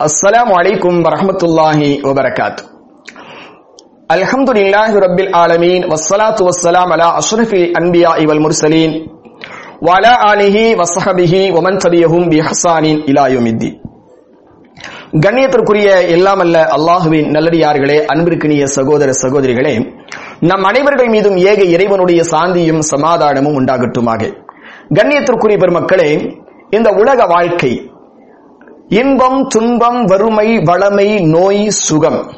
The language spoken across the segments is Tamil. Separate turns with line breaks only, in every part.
السلام عليكم ورحمة الله وبركاته الحمد لله رب العالمين والصلاة والسلام على أشرف الأنبياء والمرسلين وعلى آله وصحبه ومن تبعهم بإحسان إلى يوم الدين கண்ணியத்திற்குரிய எல்லாம் அல்ல அல்லாஹுவின் நல்லடியார்களே அன்பிற்கினிய சகோதர சகோதரிகளே நம் அனைவர்கள் மீதும் ஏக இறைவனுடைய சாந்தியும் சமாதானமும் உண்டாகட்டுமாக கண்ணியத்திற்குரிய பெருமக்களே இந்த உலக வாழ்க்கை இன்பம் துன்பம் வறுமை வளமை நோய் சுகம்.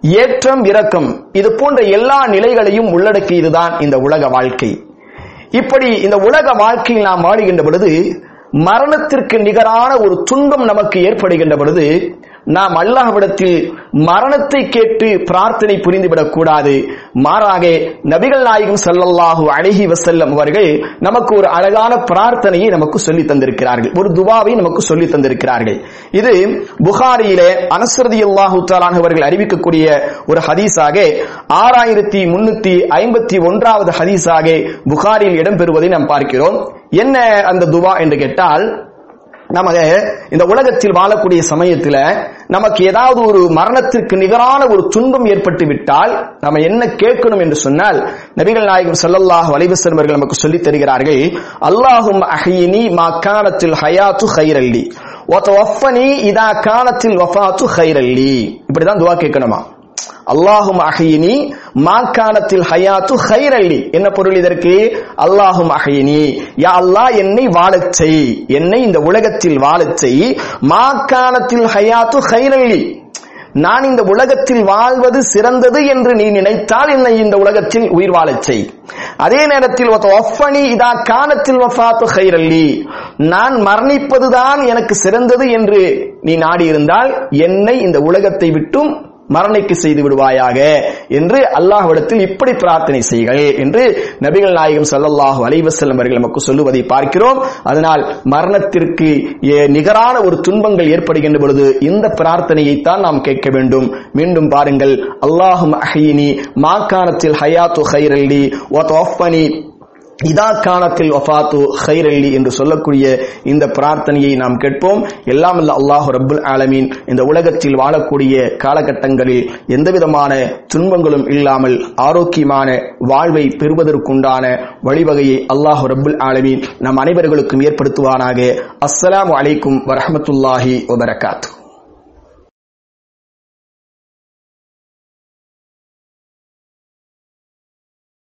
ஏற்றம் இரக்கம். இது போன்ற எல்லா நிலைகளையும் உள்ளடக்கியதுதான் இந்த உலக வாழ்க்கை. இப்படி இந்த உலக வாழ்க்கையில் நாம் வாடுகின்ற பொழுது மரணத்திற்கு நிகரான ஒரு துன்பம் நமக்கு ஏற்படுகின்ற பொழுது நாம் அல்லாஹ்விடத்தில் மரணத்தை கேட்டு பிரார்த்தனை புரிந்துவிடக் கூடாது மாறாக நபிகள் நாயகம் சல்லல்லாஹு அழகி வசல்லம் அவர்கள் நமக்கு ஒரு அழகான பிரார்த்தனையை நமக்கு சொல்லி தந்திருக்கிறார்கள். ஒரு துபாவை நமக்கு சொல்லி தந்திருக்கிறார்கள். இது புகாரியிலே அனஸ்ரதி அல்லாஹு தாலான் அவர்கள் அறிவிக்கக்கூடிய ஒரு ஹதீஸாக ஆறாயிரத்தி முன்னூத்தி ஐம்பத்தி ஒன்றாவது ஹதீஸாக புகாரியில் இடம்பெறுவதை நாம் பார்க்கிறோம். என்ன அந்த துவா என்று கேட்டால் நமக்கு இந்த உலகத்தில் வாழக்கூடிய சமயத்துல நமக்கு ஏதாவது ஒரு மரணத்திற்கு நிகரான ஒரு துன்பம் ஏற்பட்டு விட்டால் நம்ம என்ன கேட்கணும் என்று சொன்னால் நபிகள் நாயகம் ஸல்லல்லாஹு அலைஹி நமக்கு சொல்லித் தருகிறார்கள் அல்லாஹும் அஹினி மா காலத்தில் ஹயாத்து ஹைரல்லி வ தவஃபனி இதா காலத்தில் வஃபாத்து ஹைரல்லி இப்படிதான் துவா கேட்கணுமா? அல்லாஹும் அஹினி மாக்கானத்தில் ஹயாத்து ஹைரல்லி. என்ன பொருள் இதற்கு? அல்லாஹும் அஹியினி. யா அல்லாஹ் என்னை வாழச் செய். என்னை இந்த உலகத்தில் வாழச் செய். மாக்கானத்தில் ஹயாத்து ஹைரல்லி. நான் இந்த உலகத்தில் வாழ்வது சிறந்தது என்று நீ நினைத்தால் என்னை இந்த உலகத்தில் உயிர் வாழச் செய். அதே நேரத்தில் ஒஃபனி இதா காலத்தில் வஃபாத்து ஹைரல்லி. நான் மரணிப்பதுதான் எனக்கு சிறந்தது என்று நீ நாடியிருந்தால் என்னை இந்த உலகத்தை விட்டும் மரணிக்கு செய்து விடுவாயாக என்று அல்லாஹ்விடத்தில் இப்படி பிரார்த்தனை செய்கள் என்று நபிகள் நாயகம் ஸல்லல்லாஹு அலைவசல்லம் அவர்கள் நமக்கு சொல்லுவதை பார்க்கிறோம். அதனால் மரணத்திற்கு நிகரான ஒரு துன்பங்கள் ஏற்படுகின்ற பொழுது இந்த பிரார்த்தனையை தான் நாம் கேட்க வேண்டும். மீண்டும் பாருங்கள். அல்லாஹும் அஹினி மாக்கானத்தில் ஹயாத்து ஹைரல்லி வ தவஃபனி இதா காலத்தில் வஃபாத்து ஹைரல்லி என்று சொல்லக்கூடிய இந்த பிரார்த்தனையை நாம் கேட்போம். எல்லாம் அல்ல அல்லாஹு ரபுல் ஆலமீன். இந்த உலகத்தில் வாழக்கூடிய காலகட்டங்களில் எந்தவிதமான துன்பங்களும் இல்லாமல் ஆரோக்கியமான வாழ்வை பெறுவதற்குண்டான வழிவகையை அல்லாஹு ரபுல் ஆலமீன் நம் அனைவர்களுக்கும் ஏற்படுத்துவானாக. அஸ்ஸலாம் அலைக்கும் வரஹமத்துல்லாஹி வபரகாத்து.